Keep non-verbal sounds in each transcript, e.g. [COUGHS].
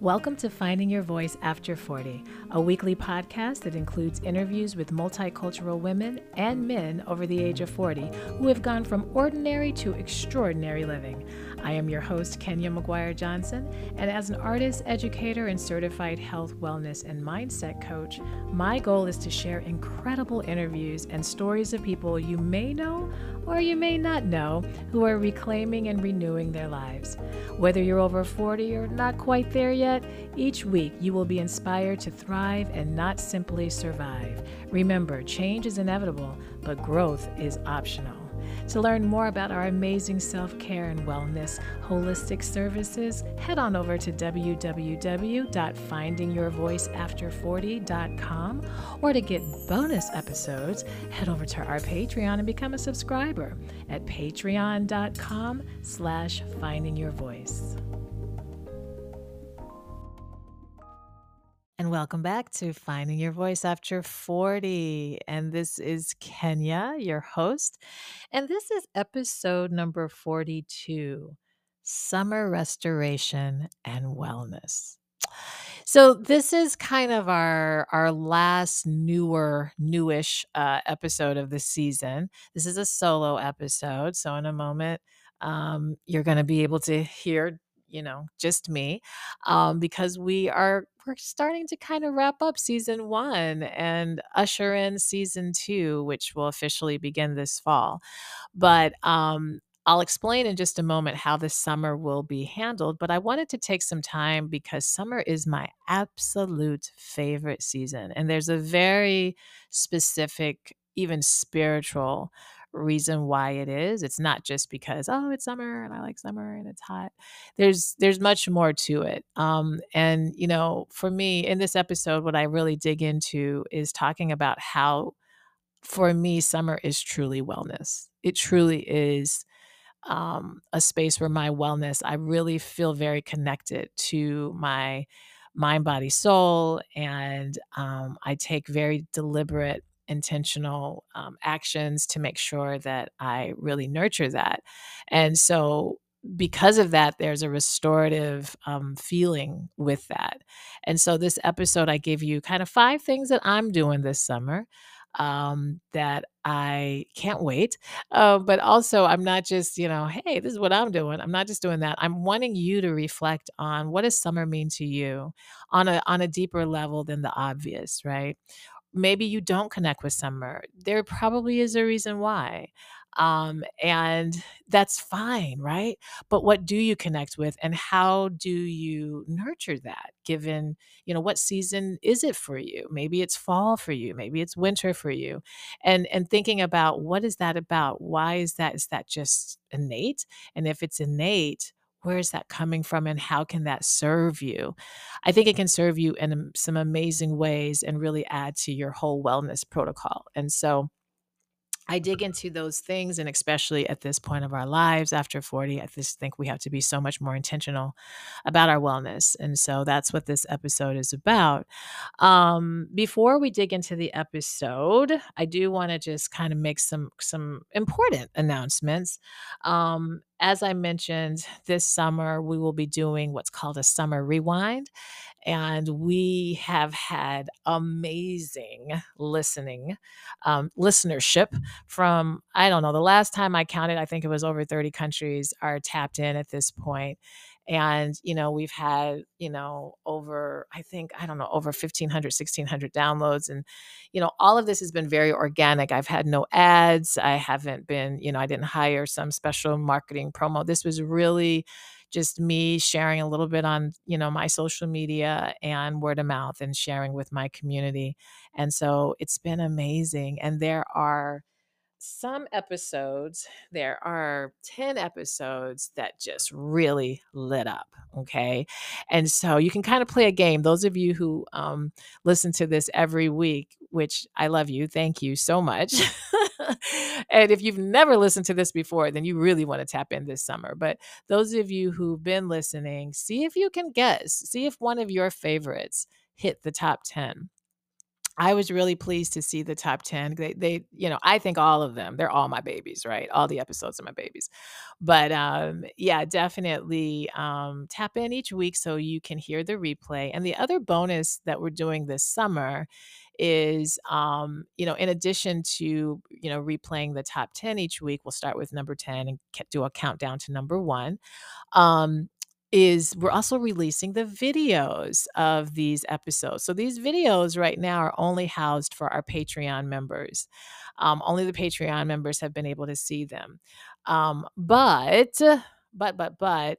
Welcome to Finding Your Voice After 40, a weekly podcast that includes interviews with multicultural women and men over the age of 40 who have gone from ordinary to extraordinary living. I am your host, Kenya McGuire Johnson, and as an artist, educator, and certified health, wellness, and mindset coach, my goal is to share incredible interviews and stories of people you may know or you may not know who are reclaiming and renewing their lives. Whether you're over 40 or not quite there yet, each week you will be inspired to thrive and not simply survive. Remember, change is inevitable, but growth is optional. To learn more about our amazing self care and wellness holistic services, head on over to www.findingyourvoiceafter40.com or to get bonus episodes, head over to our Patreon and become a subscriber at patreon.com slash findingyourvoice. And welcome back to Finding Your Voice After 40. And this is Kenya, your host. And this is episode number 42 Summer Restoration and Wellness. So this is kind of our our last newer newish uh, episode of the season. This is a solo episode, so in a moment um, you're going to be able to hear you know just me um, because we are we're starting to kind of wrap up season one and usher in season two which will officially begin this fall but um, I'll explain in just a moment how this summer will be handled, but I wanted to take some time because summer is my absolute favorite season. And there's a very specific, even spiritual reason why it is. It's not just because oh it's summer and I like summer and it's hot. There's there's much more to it. Um, and you know, for me in this episode, what I really dig into is talking about how, for me, summer is truly wellness. It truly is um, a space where my wellness. I really feel very connected to my mind, body, soul, and um, I take very deliberate intentional um, actions to make sure that I really nurture that. And so, because of that, there's a restorative um, feeling with that. And so, this episode, I give you kind of five things that I'm doing this summer um, that I can't wait. Uh, but also, I'm not just, you know, hey, this is what I'm doing. I'm not just doing that. I'm wanting you to reflect on what does summer mean to you on a on a deeper level than the obvious, right? Maybe you don't connect with summer. There probably is a reason why. Um, and that's fine, right? But what do you connect with and how do you nurture that given, you know, what season is it for you? Maybe it's fall for you, maybe it's winter for you. And and thinking about what is that about? Why is that? Is that just innate? And if it's innate, where is that coming from and how can that serve you? I think it can serve you in some amazing ways and really add to your whole wellness protocol. And so I dig into those things, and especially at this point of our lives after 40, I just think we have to be so much more intentional about our wellness. And so that's what this episode is about. Um, before we dig into the episode, I do want to just kind of make some some important announcements. Um, as I mentioned, this summer we will be doing what's called a summer rewind. And we have had amazing listening, um, listenership from, I don't know, the last time I counted, I think it was over 30 countries are tapped in at this point and you know we've had you know over i think i don't know over 1500 1600 downloads and you know all of this has been very organic. I've had no ads. I haven't been you know i didn't hire some special marketing promo. This was really just me sharing a little bit on you know my social media and word of mouth and sharing with my community and so it's been amazing and there are some episodes, there are 10 episodes that just really lit up. Okay. And so you can kind of play a game. Those of you who um, listen to this every week, which I love you, thank you so much. [LAUGHS] and if you've never listened to this before, then you really want to tap in this summer. But those of you who've been listening, see if you can guess, see if one of your favorites hit the top 10 I was really pleased to see the top 10. They they you know, I think all of them, they're all my babies, right? All the episodes are my babies. But, um, yeah, definitely, um, tap in each week so you can hear the replay, and the other bonus that we're doing this summer is, um, you know, in addition to, you know, replaying the top 10 each week, we'll start with number 10 and do a countdown to number 1 um, is we're also releasing the videos of these episodes. So these videos right now are only housed for our Patreon members. Um, only the Patreon members have been able to see them. Um, but, but, but, but,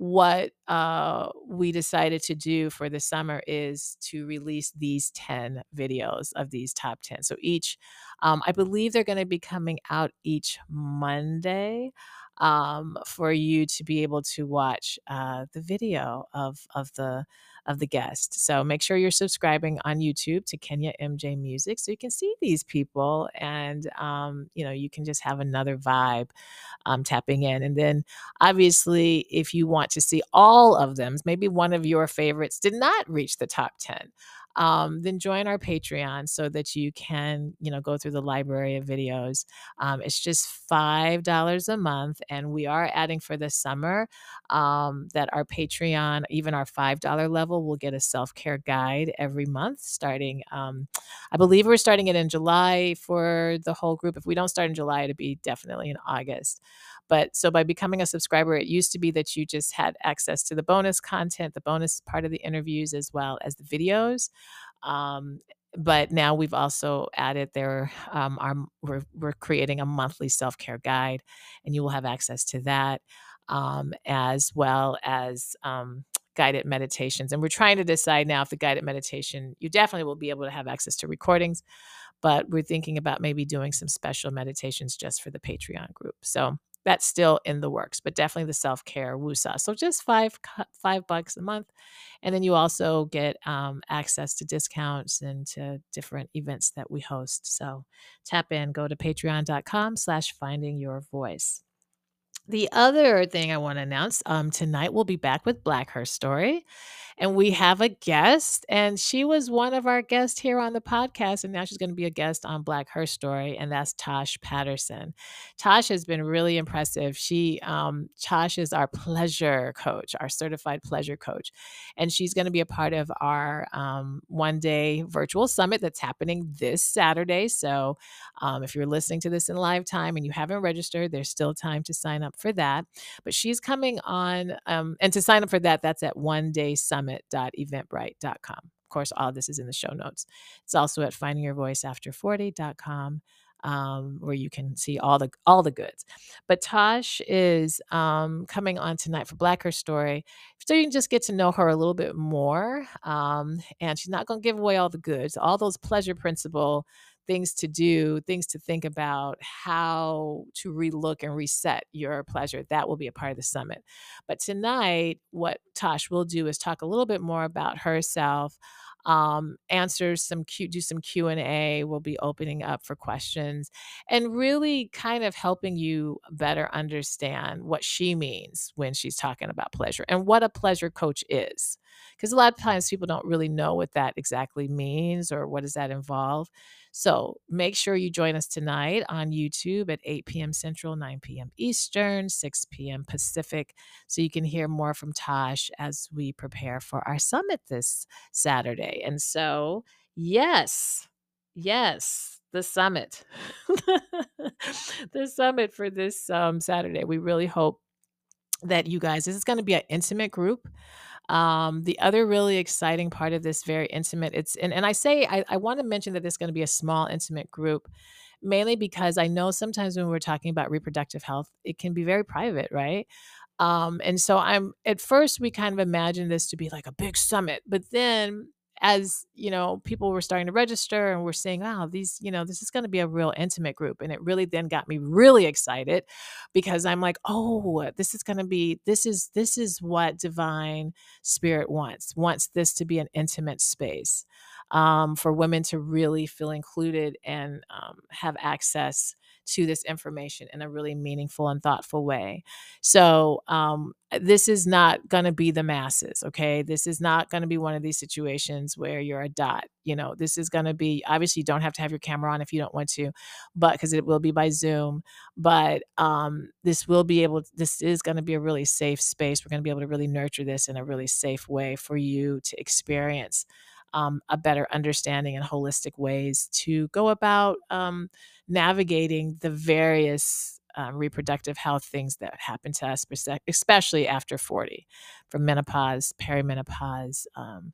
what uh, we decided to do for the summer is to release these 10 videos of these top 10. So each, um, I believe they're going to be coming out each Monday um, for you to be able to watch uh, the video of of the of the guest. So make sure you're subscribing on YouTube to Kenya MJ Music so you can see these people and um, you know you can just have another vibe um, tapping in. And then obviously, if you want to see all of them, maybe one of your favorites did not reach the top ten um, then join our Patreon so that you can, you know, go through the library of videos. Um, it's just $5 a month. And we are adding for the summer um, that our Patreon, even our $5 level, will get a self care guide every month starting. Um, I believe we're starting it in July for the whole group. If we don't start in July, it'll be definitely in August. But so by becoming a subscriber, it used to be that you just had access to the bonus content, the bonus part of the interviews, as well as the videos. Um, but now we've also added there um, our we're, we're creating a monthly self-care guide and you will have access to that um, as well as um, guided meditations and we're trying to decide now if the guided meditation you definitely will be able to have access to recordings but we're thinking about maybe doing some special meditations just for the patreon group so that's still in the works, but definitely the self care woo-sah. So just five five bucks a month, and then you also get um, access to discounts and to different events that we host. So tap in, go to Patreon.com/slash Finding Your Voice. The other thing I want to announce um, tonight we'll be back with Black Her Story and we have a guest and she was one of our guests here on the podcast and now she's going to be a guest on black her story and that's tosh patterson. Tosh has been really impressive. She um, tosh is our pleasure coach our certified pleasure coach and she's going to be a part of our um, one day virtual summit that's happening this saturday so um, if you're listening to this in live time and you haven't registered there's still time to sign up for that but she's coming on um, and to sign up for that that's at one day summit summit.eventbrite.com. Of course, all this is in the show notes. It's also at findingyourvoiceafter40.com. Um, where you can see all the all the goods. But Tosh is um, coming on tonight for Black Her Story, so you can just get to know her a little bit more. Um, and she's not going to give away all the goods, all those pleasure principle things to do, things to think about, how to relook and reset your pleasure. That will be a part of the summit. But tonight, what Tosh will do is talk a little bit more about herself, um, answer some Q, do some Q and A. We'll be opening up for questions and really kind of helping you better understand what she means when she's talking about pleasure and what a pleasure coach is. Because a lot of times people don't really know what that exactly means or what does that involve. So make sure you join us tonight on YouTube at 8 p.m. Central, 9 p.m. Eastern, 6 p.m. Pacific, so you can hear more from Tosh as we prepare for our summit this Saturday. And so, yes, yes, the summit, [LAUGHS] the summit for this um, Saturday. We really hope that you guys, this is going to be an intimate group. Um, the other really exciting part of this very intimate, it's and, and I say I, I want to mention that this is going to be a small, intimate group, mainly because I know sometimes when we're talking about reproductive health, it can be very private, right? Um, and so I'm at first we kind of imagined this to be like a big summit, but then as you know people were starting to register and we're saying wow these you know this is going to be a real intimate group and it really then got me really excited because i'm like oh this is going to be this is this is what divine spirit wants wants this to be an intimate space um, for women to really feel included and um, have access to this information in a really meaningful and thoughtful way. So, um, this is not going to be the masses, okay? This is not going to be one of these situations where you're a dot. You know, this is going to be obviously you don't have to have your camera on if you don't want to, but because it will be by Zoom. But um, this will be able, this is going to be a really safe space. We're going to be able to really nurture this in a really safe way for you to experience um, a better understanding and holistic ways to go about um, navigating the various um, reproductive health things that happen to us, especially after 40, from menopause, perimenopause, um,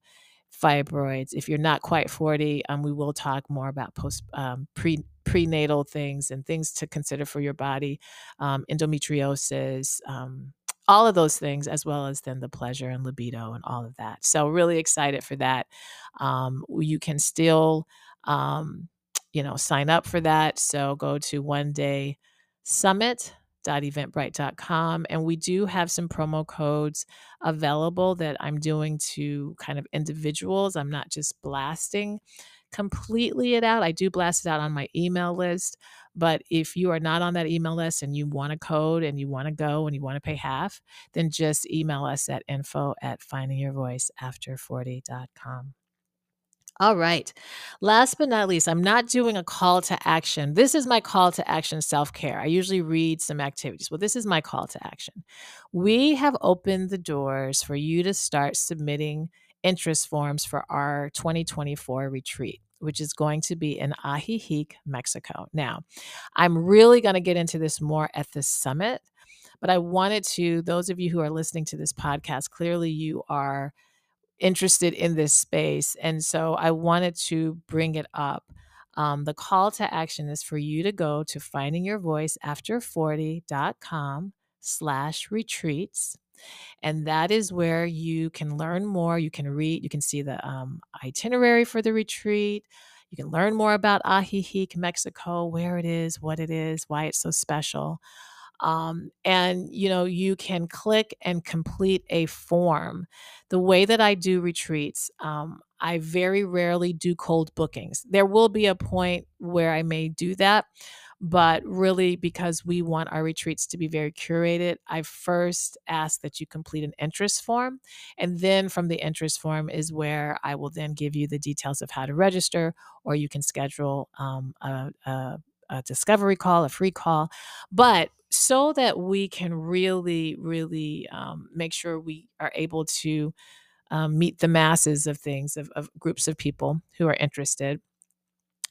fibroids. If you're not quite 40, um, we will talk more about post um, pre prenatal things and things to consider for your body, um, endometriosis, um, all of those things, as well as then the pleasure and libido and all of that. So, really excited for that. Um, you can still, um, you know, sign up for that. So, go to one day summit.eventbrite.com. And we do have some promo codes available that I'm doing to kind of individuals. I'm not just blasting completely it out. I do blast it out on my email list. But if you are not on that email list and you want a code and you want to go and you want to pay half, then just email us at info at findingyourvoiceafter40.com. All right. Last but not least, I'm not doing a call to action. This is my call to action self care. I usually read some activities. Well, this is my call to action. We have opened the doors for you to start submitting interest forms for our 2024 retreat which is going to be in Ajijic, Mexico. Now, I'm really going to get into this more at the summit, but I wanted to, those of you who are listening to this podcast, clearly you are interested in this space. And so I wanted to bring it up. Um, the call to action is for you to go to findingyourvoiceafter40.com slash retreats and that is where you can learn more. You can read, you can see the um, itinerary for the retreat. You can learn more about Ajijic, Mexico, where it is, what it is, why it's so special. Um, and you know you can click and complete a form the way that i do retreats um, i very rarely do cold bookings there will be a point where i may do that but really, because we want our retreats to be very curated, I first ask that you complete an interest form. And then from the interest form is where I will then give you the details of how to register, or you can schedule um, a, a, a discovery call, a free call. But so that we can really, really um, make sure we are able to um, meet the masses of things, of, of groups of people who are interested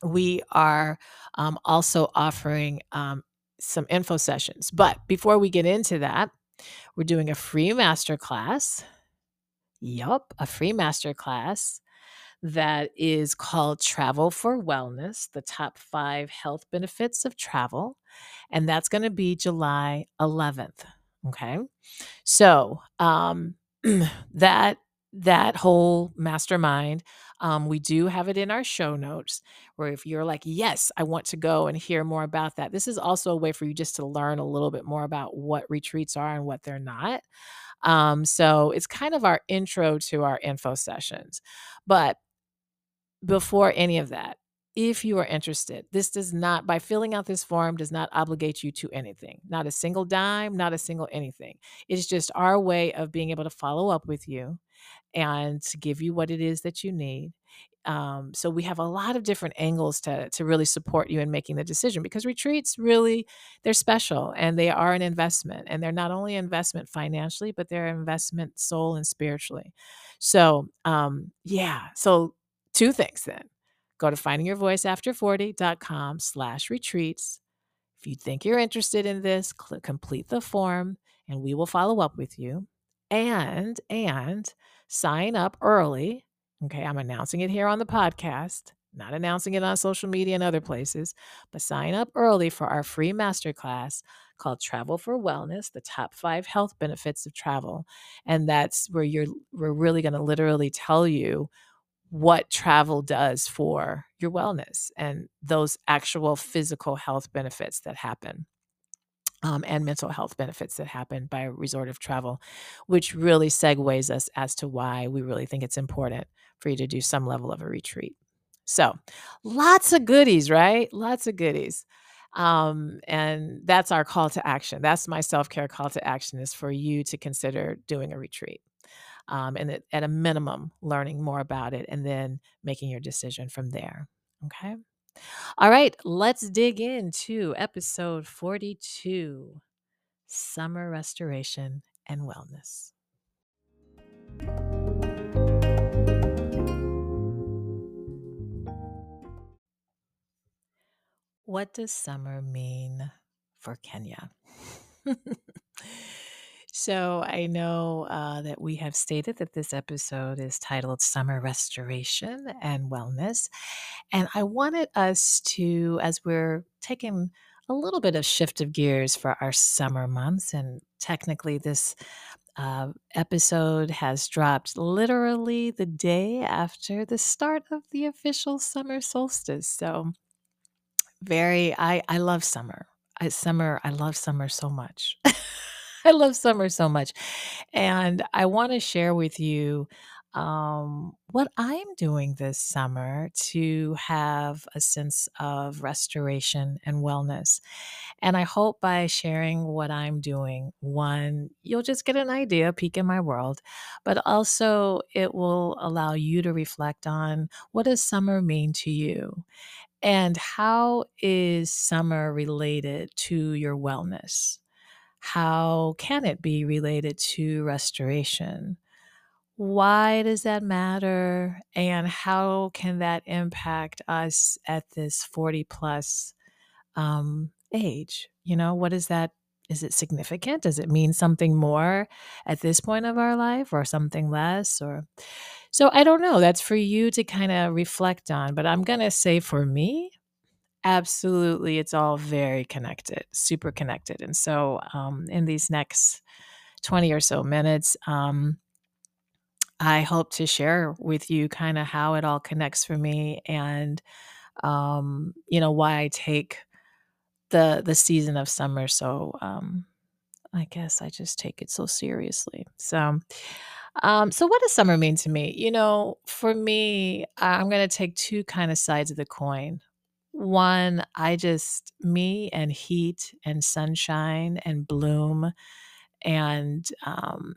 we are um, also offering um, some info sessions. But before we get into that, we're doing a free masterclass. Yup, a free masterclass that is called Travel for Wellness The Top Five Health Benefits of Travel. And that's going to be July 11th. Okay. So, um, [CLEARS THROAT] that that whole mastermind um, we do have it in our show notes where if you're like, yes, I want to go and hear more about that, this is also a way for you just to learn a little bit more about what retreats are and what they're not. Um, so it's kind of our intro to our info sessions. But before any of that, if you are interested, this does not, by filling out this form, does not obligate you to anything, not a single dime, not a single anything. It's just our way of being able to follow up with you and to give you what it is that you need. Um, so we have a lot of different angles to to really support you in making the decision because retreats really they're special and they are an investment and they're not only investment financially but they're investment soul and spiritually. So um, yeah, so two things then. Go to findingyourvoiceafter40.com slash retreats. If you think you're interested in this, click complete the form and we will follow up with you. And and sign up early. Okay, I'm announcing it here on the podcast, not announcing it on social media and other places, but sign up early for our free masterclass called Travel for Wellness, the top five health benefits of travel. And that's where you're we're really going to literally tell you what travel does for your wellness and those actual physical health benefits that happen um, and mental health benefits that happen by resort of travel, which really segues us as to why we really think it's important for you to do some level of a retreat. So, lots of goodies, right? Lots of goodies. Um, and that's our call to action. That's my self care call to action is for you to consider doing a retreat. Um, and at a minimum, learning more about it and then making your decision from there. Okay. All right, let's dig into episode 42 Summer Restoration and Wellness. What does summer mean for Kenya? [LAUGHS] so, I know uh, that we have stated that this episode is titled Summer Restoration and Wellness. And I wanted us to, as we're taking a little bit of shift of gears for our summer months, and technically, this uh, episode has dropped literally the day after the start of the official summer solstice. So, very, I, I love summer. I, summer, I love summer so much. [LAUGHS] I love summer so much. And I want to share with you um, what I'm doing this summer to have a sense of restoration and wellness. And I hope by sharing what I'm doing, one, you'll just get an idea, peek in my world, but also it will allow you to reflect on what does summer mean to you? And how is summer related to your wellness? How can it be related to restoration? Why does that matter? And how can that impact us at this 40 plus um, age? You know, what is that? Is it significant? Does it mean something more at this point of our life or something less? Or so I don't know. That's for you to kind of reflect on. But I'm going to say for me, absolutely, it's all very connected, super connected. And so um, in these next 20 or so minutes, um, I hope to share with you kind of how it all connects for me and um, you know why I take the the season of summer so um, I guess I just take it so seriously. So um, so what does summer mean to me? You know, for me, I'm going to take two kind of sides of the coin. One, I just me and heat and sunshine and bloom and um,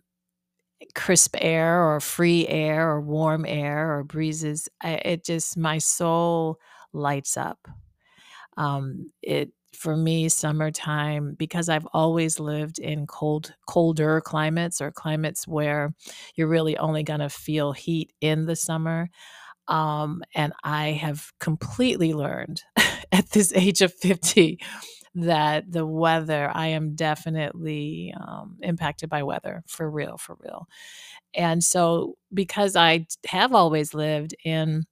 crisp air or free air or warm air or breezes I, it just my soul lights up. Um it for me summertime because i've always lived in cold colder climates or climates where you're really only going to feel heat in the summer um and i have completely learned [LAUGHS] at this age of 50 that the weather, I am definitely um, impacted by weather for real, for real. And so, because I have always lived in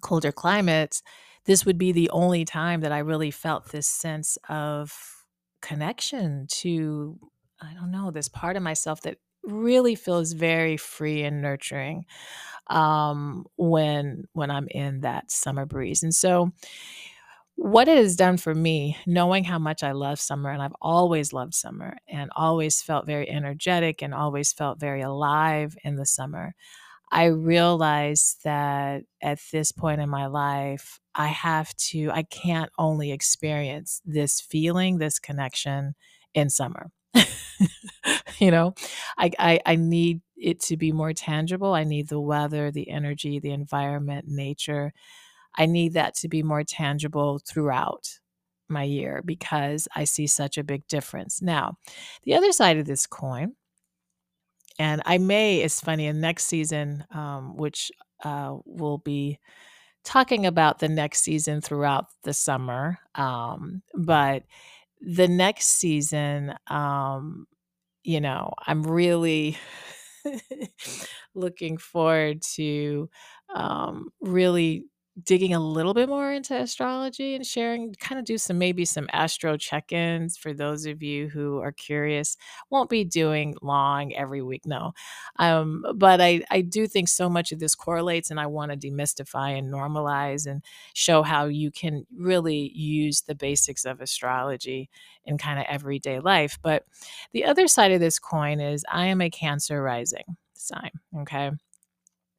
colder climates, this would be the only time that I really felt this sense of connection to, I don't know, this part of myself that really feels very free and nurturing um, when when I'm in that summer breeze. And so what it has done for me, knowing how much I love summer, and I've always loved summer and always felt very energetic and always felt very alive in the summer, I realized that at this point in my life, I have to, I can't only experience this feeling, this connection in summer. [LAUGHS] you know, I, I, I need it to be more tangible. I need the weather, the energy, the environment, nature I need that to be more tangible throughout my year because I see such a big difference. Now, the other side of this coin, and I may, it's funny, in next season, um, which uh, will be talking about the next season throughout the summer, um, but the next season, um, you know, I'm really [LAUGHS] looking forward to um, really digging a little bit more into astrology and sharing kind of do some maybe some astro check-ins for those of you who are curious. Won't be doing long every week no. Um, but i i do think so much of this correlates and i want to demystify and normalize and show how you can really use the basics of astrology in kind of everyday life. But the other side of this coin is i am a cancer rising sign okay?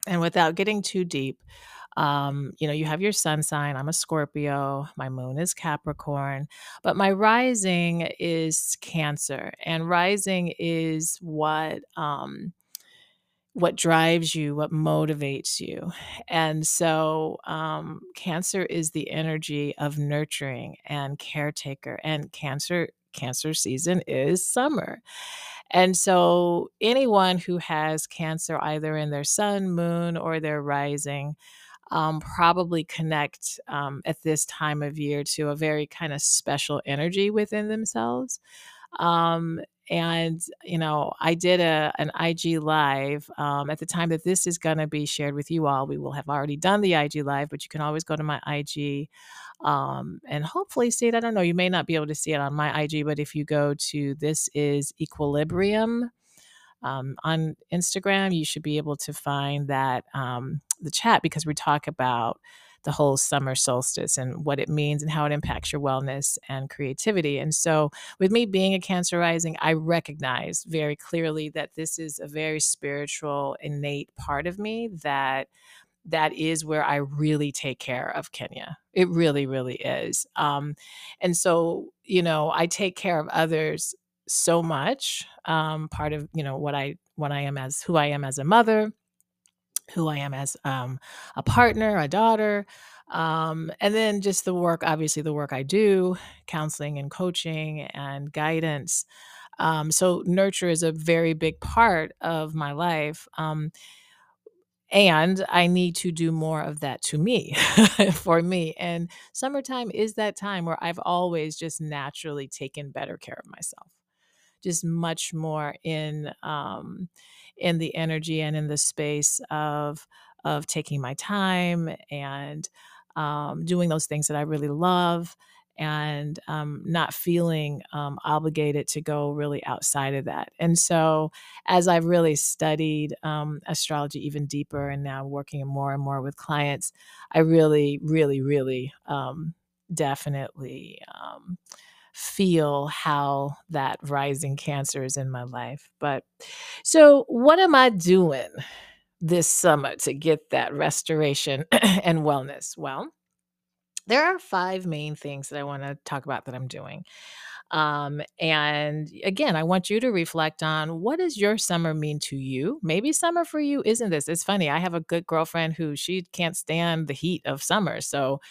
And without getting too deep Um, you know, you have your sun sign. I'm a Scorpio. My moon is Capricorn, but my rising is Cancer, and rising is what um, what drives you, what motivates you. And so, um, Cancer is the energy of nurturing and caretaker, and Cancer Cancer season is summer. And so, anyone who has Cancer either in their sun, moon, or their rising um, probably connect um, at this time of year to a very kind of special energy within themselves. Um, and you know, I did a an IG live um, at the time that this is going to be shared with you all. We will have already done the IG live, but you can always go to my IG um, and hopefully see it. I don't know. You may not be able to see it on my IG, but if you go to this is equilibrium um, on Instagram, you should be able to find that um, the chat because we talk about the whole summer solstice and what it means and how it impacts your wellness and creativity. And so, with me being a Cancer rising, I recognize very clearly that this is a very spiritual, innate part of me that that is where I really take care of Kenya. It really, really is. Um, and so, you know, I take care of others so much. Um, part of you know what I what I am as who I am as a mother, who I am as um, a partner, a daughter, um, and then just the work. Obviously, the work I do, counseling and coaching and guidance. Um, so nurture is a very big part of my life. Um, and I need to do more of that to me, [LAUGHS] for me. And summertime is that time where I've always just naturally taken better care of myself just much more in um, in the energy and in the space of of taking my time and um, doing those things that I really love and um, not feeling um, obligated to go really outside of that. And so, as I've really studied um, astrology even deeper and now working more and more with clients, I really, really, really um, definitely um, feel how that rising cancer is in my life. But so, what am I doing this summer to get that restoration [CLEARS THROAT] and wellness? Well, there are five main things that I want to talk about that I'm doing. Um, and again, I want you to reflect on what does your summer mean to you? Maybe summer for you isn't this. It's funny. I have a good girlfriend who she can't stand the heat of summer. So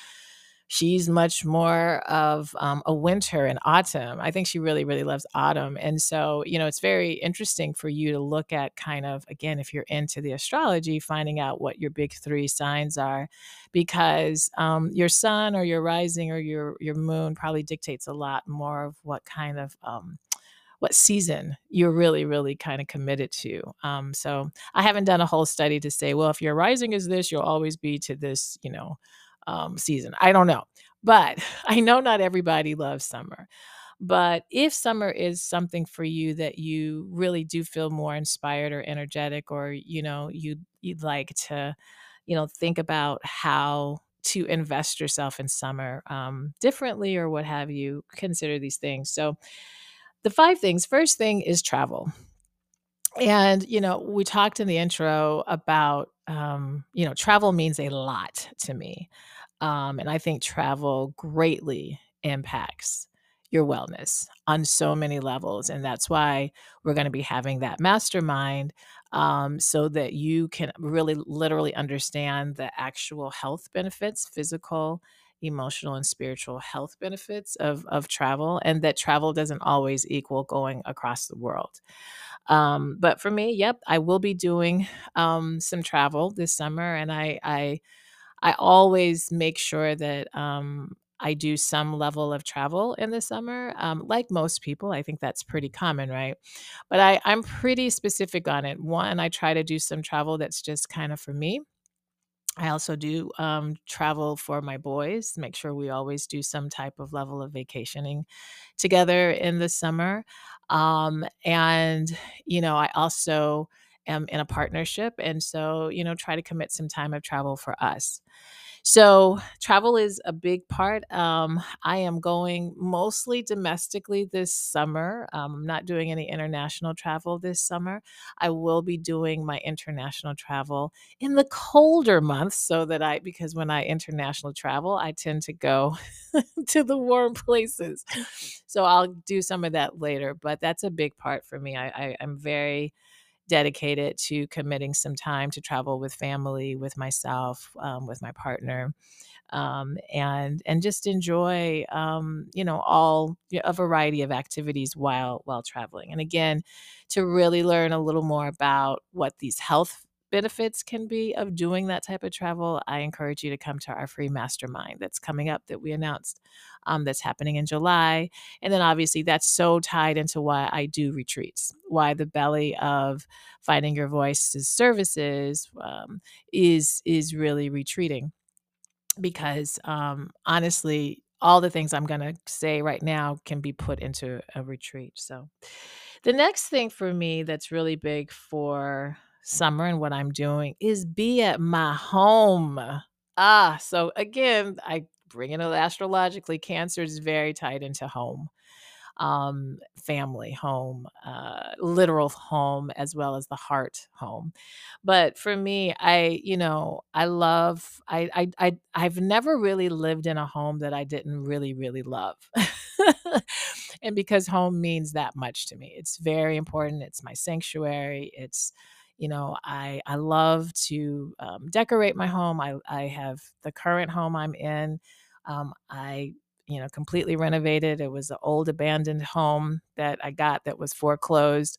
she's much more of um, a winter and autumn. I think she really, really loves autumn. And so, you know, it's very interesting for you to look at kind of, again, if you're into the astrology, finding out what your big three signs are, because um, your sun or your rising or your, your moon probably dictates a lot more of what kind of, um, what season you're really, really kind of committed to. Um, so I haven't done a whole study to say, well, if your rising is this, you'll always be to this, you know, um, season. I don't know. But [LAUGHS] I know not everybody loves summer. But if summer is something for you that you really do feel more inspired or energetic, or you know, you you'd like to, you know, think about how to invest yourself in summer um, differently or what have you, consider these things. So, the five things first thing is travel. And, you know, we talked in the intro about, um, you know, travel means a lot to me. Um, and I think travel greatly impacts your wellness on so many levels. And that's why we're going to be having that mastermind um, so that you can really literally understand the actual health benefits, physical, emotional, and spiritual health benefits of, of travel, and that travel doesn't always equal going across the world. Um, but for me, yep, I will be doing um, some travel this summer, and I, I I always make sure that um, I do some level of travel in the summer. Um, like most people, I think that's pretty common, right? But I, I'm pretty specific on it. One, I try to do some travel that's just kind of for me. I also do um, travel for my boys, make sure we always do some type of level of vacationing together in the summer. Um, and, you know, I also am in a partnership. And so, you know, try to commit some time of travel for us. So, travel is a big part. Um, I am going mostly domestically this summer. Um, I'm not doing any international travel this summer. I will be doing my international travel in the colder months so that I, because when I international travel, I tend to go [LAUGHS] to the warm places. So, I'll do some of that later, but that's a big part for me. I, I, I'm very, dedicated to committing some time to travel with family, with myself, um, with my partner, um, and and just enjoy um, you know all a variety of activities while while traveling. And again, to really learn a little more about what these health benefits can be of doing that type of travel, I encourage you to come to our free mastermind that's coming up that we announced um, that's happening in July. And then obviously that's so tied into why I do retreats, why the belly of finding your voice's services um, is is really retreating because um, honestly all the things i'm going to say right now can be put into a retreat so the next thing for me that's really big for summer and what i'm doing is be at my home ah so again i bring it astrologically cancer is very tied into home um, family home, uh, literal home, as well as the heart home. But for me, I, you know, I love, I, I, I I've never really lived in a home that I didn't really, really love. [LAUGHS] and because home means that much to me, it's very important. It's my sanctuary. It's, you know i i love to um, decorate my home i i have the current home i'm in um, i you know, completely renovated. It was an old abandoned home that I got that was foreclosed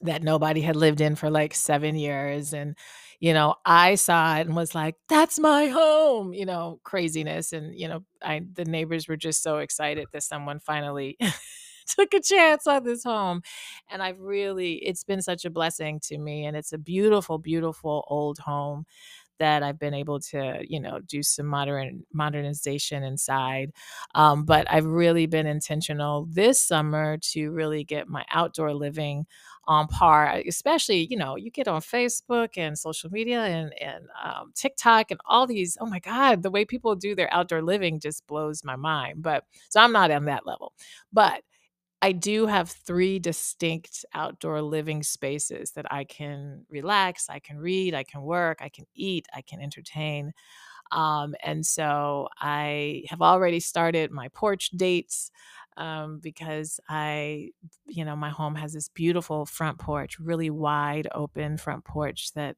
that nobody had lived in for like 7 years and you know, I saw it and was like, "That's my home," you know, craziness and you know, I the neighbors were just so excited that someone finally [LAUGHS] took a chance on this home. And I've really it's been such a blessing to me and it's a beautiful beautiful old home that I've been able to, you know, do some modern modernization inside. Um, but I've really been intentional this summer to really get my outdoor living on par especially you know you get on facebook and social media and and um, tiktok and all these oh my god the way people do their outdoor living just blows my mind but so i'm not on that level but I do have 3 distinct outdoor living spaces that I can relax, I can read, I can work, I can eat, I can entertain. Um, and so I have already started my porch dates um, because I, you know, my home has this beautiful front porch, really wide open front porch that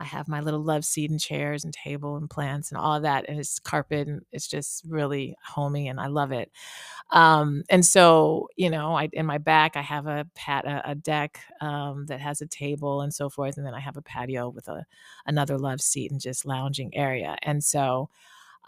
I have my little love seat and chairs and table and plants and all of that. And it's carpet and it's just really homey and I love it. Um, and so, you know, I in my back I have a pat a, a deck um, that has a table and so forth, and then I have a patio with a another love seat and just lounging area. And so,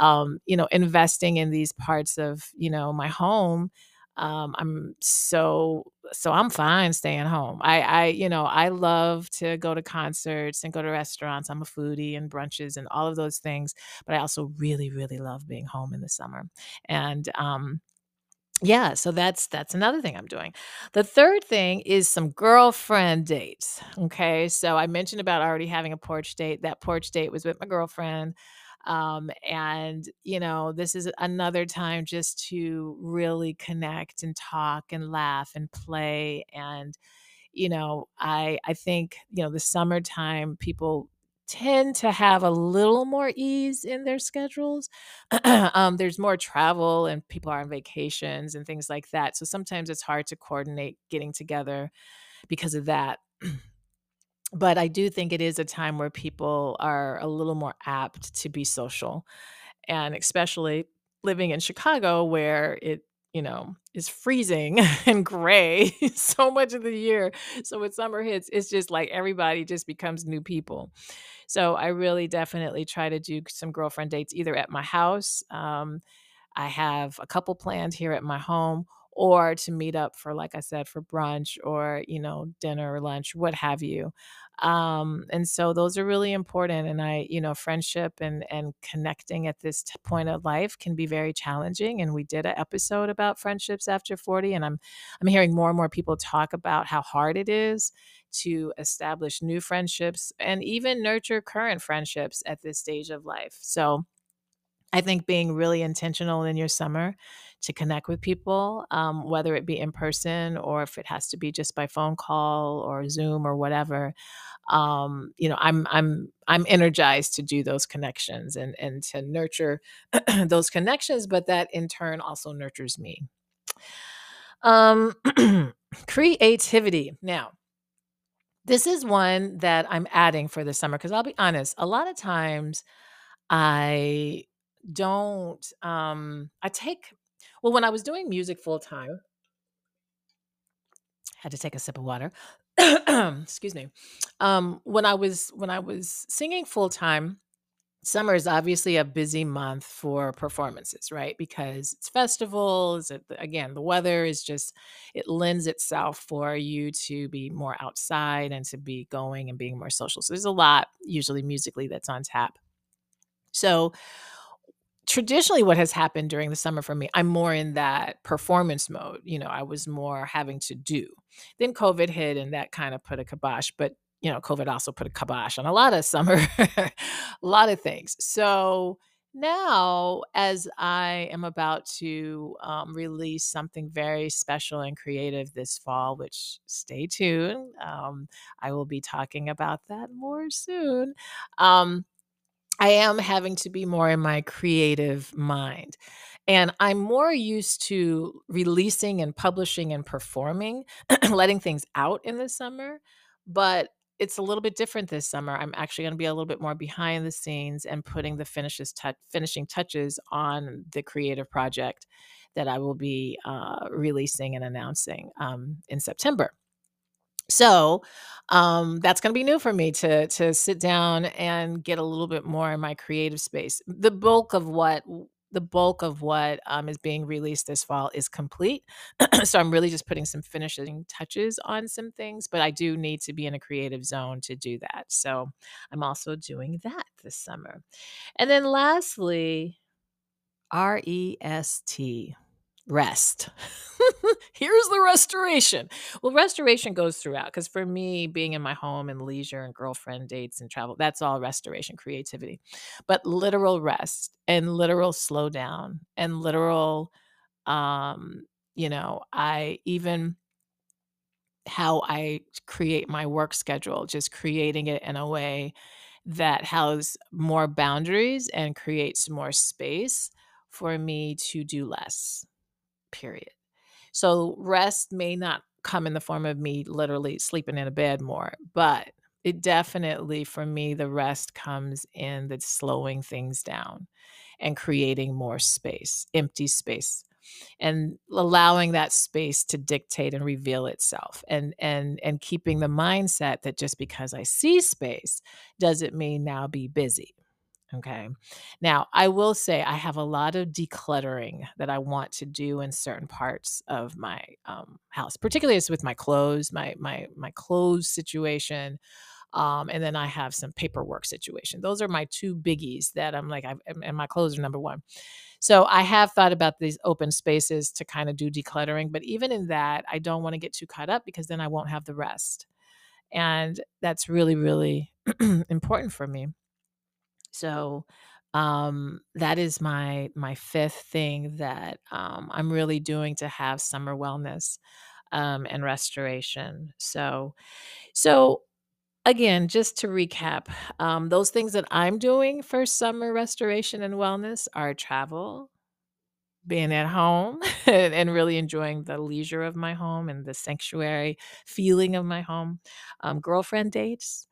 um, you know, investing in these parts of you know my home um, I'm so so I'm fine staying home. I I you know I love to go to concerts and go to restaurants. I'm a foodie and brunches and all of those things, but I also really really love being home in the summer. And um, yeah, so that's that's another thing I'm doing. The third thing is some girlfriend dates. Okay, so I mentioned about already having a porch date. That porch date was with my girlfriend. Um, and, you know, this is another time just to really connect and talk and laugh and play. And, you know, I I think, you know, the summertime people tend to have a little more ease in their schedules. [CLEARS THROAT] um, there's more travel and people are on vacations and things like that. So sometimes it's hard to coordinate getting together because of that. [CLEARS THROAT] but I do think it is a time where people are a little more apt to be social. And especially living in Chicago where it, you know, is freezing [LAUGHS] and gray [LAUGHS] so much of the year. So when summer hits, it's just like everybody just becomes new people. So I really definitely try to do some girlfriend dates either at my house. Um, I have a couple planned here at my home or to meet up for like i said for brunch or you know dinner or lunch what have you. Um and so those are really important and i you know friendship and and connecting at this t- point of life can be very challenging and we did an episode about friendships after 40 and i'm i'm hearing more and more people talk about how hard it is to establish new friendships and even nurture current friendships at this stage of life. So I think being really intentional in your summer to connect with people, um, whether it be in person or if it has to be just by phone call or Zoom or whatever, um, you know, I'm I'm I'm energized to do those connections and and to nurture [CLEARS THROAT] those connections, but that in turn also nurtures me. Um, [CLEARS THROAT] creativity. Now, this is one that I'm adding for the summer because I'll be honest, a lot of times I don't um I take well when I was doing music full time, had to take a sip of water. [COUGHS] Excuse me. Um when I was when I was singing full time, summer is obviously a busy month for performances, right? Because it's festivals. It, again, the weather is just, it lends itself for you to be more outside and to be going and being more social. So there's a lot, usually musically, that's on tap. So traditionally what has happened during the summer for me i'm more in that performance mode you know i was more having to do. Then covid hit and that kind of put a kibosh but you know covid also put a kibosh on a lot of summer a lot of things. So now as i am about to um, release something very special and creative this fall which stay tuned um, i will be talking about that more soon um, I am having to be more in my creative mind. And I'm more used to releasing and publishing and performing, [CLEARS THROAT] letting things out in the summer. But it's a little bit different this summer. I'm actually going to be a little bit more behind the scenes and putting the finishes touch, finishing touches on the creative project that I will be uh, releasing and announcing um, in September. So, um, that's gonna be new for me to to sit down and get a little bit more in my creative space. The bulk of what the bulk of what um, is being released this fall is complete. [CLEARS THROAT] so I'm really just putting some finishing touches on some things, but I do need to be in a creative zone to do that. So I'm also doing that this summer. And then lastly, R E S T rest. [LAUGHS] Here's the restoration. Well, restoration goes throughout because for me, being in my home and leisure and girlfriend dates and travel, that's all restoration, creativity. But literal rest and literal slow down and literal, um, you know, I even how I create my work schedule, just creating it in a way that has more boundaries and creates more space for me to do less period. So rest may not come in the form of me literally sleeping in a bed more, but it definitely, for me, the rest comes in the slowing things down and creating more space, empty space and allowing that space to dictate and reveal itself and and and keeping the mindset that just because i see space doesn't mean now be busy Okay. Now, I will say I have a lot of decluttering that I want to do in certain parts of my um, house, particularly it's with my clothes, my my my clothes situation, um, and then I have some paperwork situation. Those are my two biggies that I'm like, I've, and my clothes are number one. So I have thought about these open spaces to kind of do decluttering, but even in that, I don't want to get too caught up because then I won't have the rest, and that's really really [CLEARS THROAT] important for me. So um, that is my my fifth thing that um, I'm really doing to have summer wellness um, and restoration. So so again, just to recap, um, those things that I'm doing for summer restoration and wellness are travel, being at home, [LAUGHS] and, really enjoying the leisure of my home and the sanctuary feeling of my home, um, girlfriend dates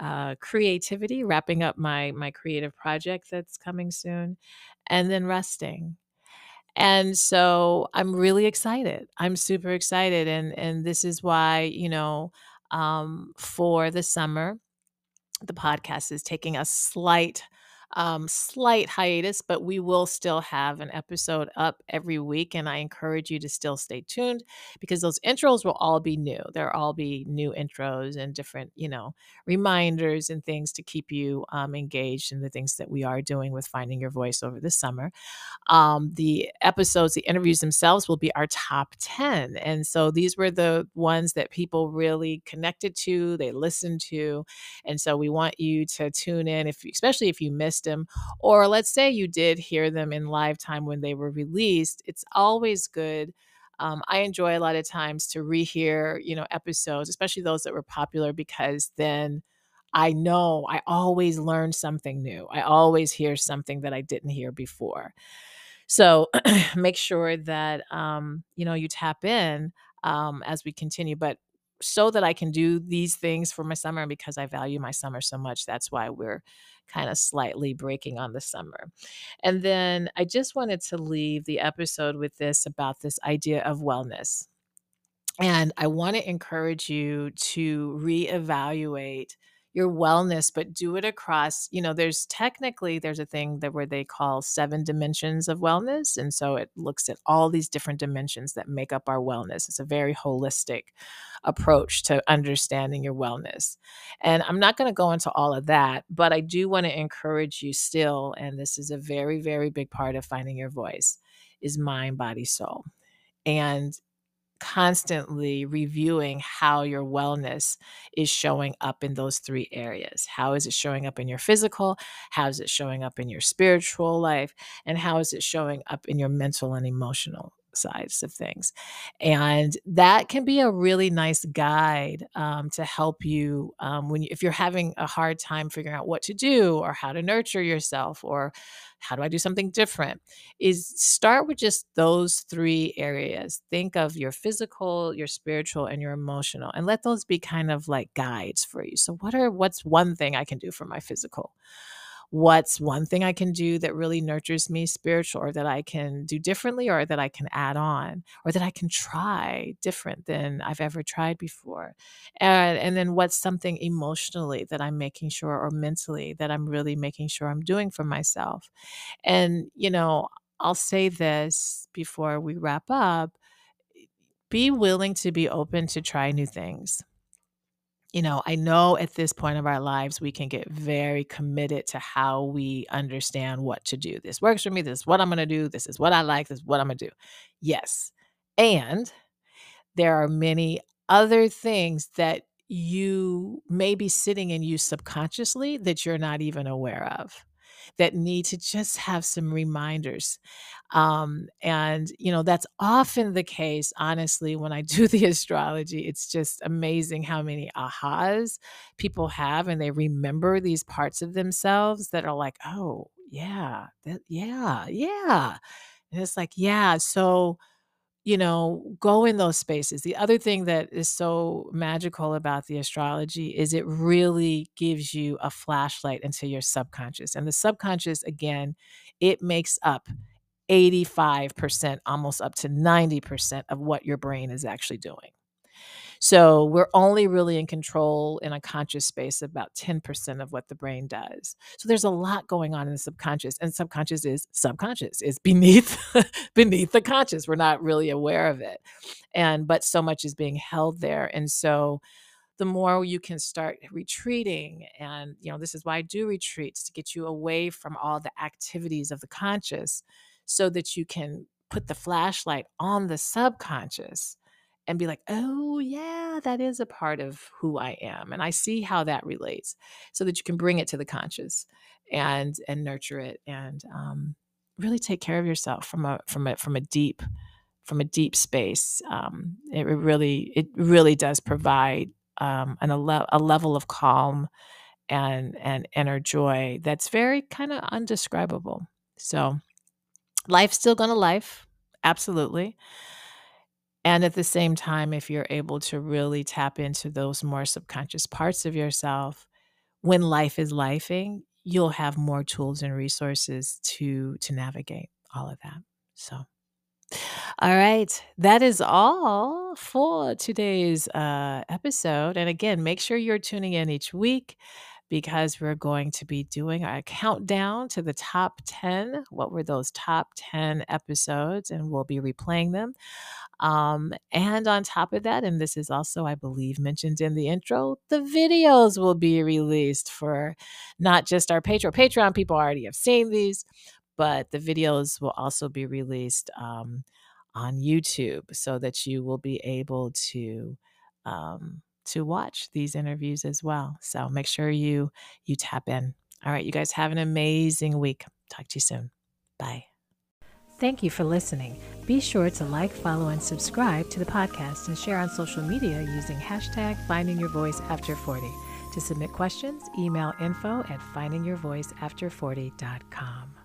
uh, creativity, wrapping up my my creative project that's coming soon, and then resting. And so I'm really excited. I'm super excited, and and this is why you know um, for the summer, the podcast is taking a slight um, slight hiatus, but we will still have an episode up every week. And I encourage you to still stay tuned because those intros will all be new. There'll all be new intros and different, you know, reminders and things to keep you um, engaged in the things that we are doing with Finding Your Voice over the summer. Um, the episodes, the interviews themselves will be our top 10. And so these were the ones that people really connected to, they listened to. And so we want you to tune in, if especially if you missed them, or let's say you did hear them in live time when they were released, it's always good. Um, I enjoy a lot of times to rehear, you know, episodes, especially those that were popular, because then I know I always learn something new. I always hear something that I didn't hear before. So [CLEARS THROAT] make sure that um, you know you tap in um, as we continue. But so that I can do these things for my summer, and because I value my summer so much, that's why we're kind of slightly breaking on the summer. And then I just wanted to leave the episode with this about this idea of wellness. And I want to encourage you to reevaluate your wellness but do it across you know there's technically there's a thing that where they call seven dimensions of wellness and so it looks at all these different dimensions that make up our wellness. It's a very holistic approach to understanding your wellness. And i'm not going to go into all of that but i do want to encourage you still and this is a very very big part of finding your voice is mind body soul. And constantly reviewing how your wellness is showing up in those three areas. How is it showing up in your physical? How is it showing up in your spiritual life? And how is it showing up in your mental and emotional sides of things. And that can be a really nice guide um, to help you um, when you, if you're having a hard time figuring out what to do or how to nurture yourself or how do I do something different is start with just those three areas. Think of your physical, your spiritual and your emotional and let those be kind of like guides for you. So what are what's one thing I can do for my physical? What's one thing I can do that really nurtures me spiritual or that I can do differently or that I can add on or that I can try different than I've ever tried before. And and then what's something emotionally that I'm making sure or mentally that I'm really making sure I'm doing for myself. And you know, I'll say this before we wrap up, be willing to be open to try new things you know, I know at this point of our lives, we can get very committed to how we understand what to do. This works for me. This is what I'm going to do. This is what I like. This is what I'm going to do. Yes. And there are many other things that you may be sitting in you subconsciously that you're not even aware of that need to just have some reminders. Um, and, you know, that's often the case, honestly, when I do [LAUGHS] the astrology. It's just amazing how many ahas people have and they remember these parts of themselves that are like, oh, yeah, that, yeah, yeah. And it's like, yeah. So, you know, go in those spaces. The other thing that is so magical about the astrology is it really gives you a flashlight into your subconscious. And the subconscious, again, it makes up 85%, almost up to 90% of what your brain is actually doing. So we're only really in control in a conscious space of about 10% of what the brain does. So there's a lot going on in the subconscious and subconscious is subconscious is beneath [LAUGHS] beneath the conscious. We're not really aware of it. And but so much is being held there. And so the more you can start retreating and you know this is why I do retreats to get you away from all the activities of the conscious so that you can put the flashlight on the subconscious and be like, oh, yeah, that is a part of who I am. And I see how that relates so that you can bring it to the conscious and and nurture it and um, really take care of yourself from a from a from a deep from a deep space. Um, it really it really does provide um, an, a, le- a level of calm and and inner joy that's very kind of undescribable. So life's still gonna life, absolutely. And at the same time, if you're able to really tap into those more subconscious parts of yourself, when life is lifing, you'll have more tools and resources to to navigate all of that. So all right, that is all for today's uh, episode. And again, make sure you're tuning in each week because we're going to be doing a countdown to the top 10. What were those top 10 episodes? And we'll be replaying them. Um, and on top of that, and this is also, I believe, mentioned in the intro, the videos will be released for not just our Patreon. Patreon people already have seen these, but the videos will also be released um, on YouTube so that you will be able to. Um, to watch these interviews as well. So make sure you you tap in. All right, you guys have an amazing week. Talk to you soon. Bye. Thank you for listening. Be sure to like, follow, and subscribe to the podcast and share on social media using hashtag finding your voice after 40. To submit questions, email info at findingyourvoiceafter40.com.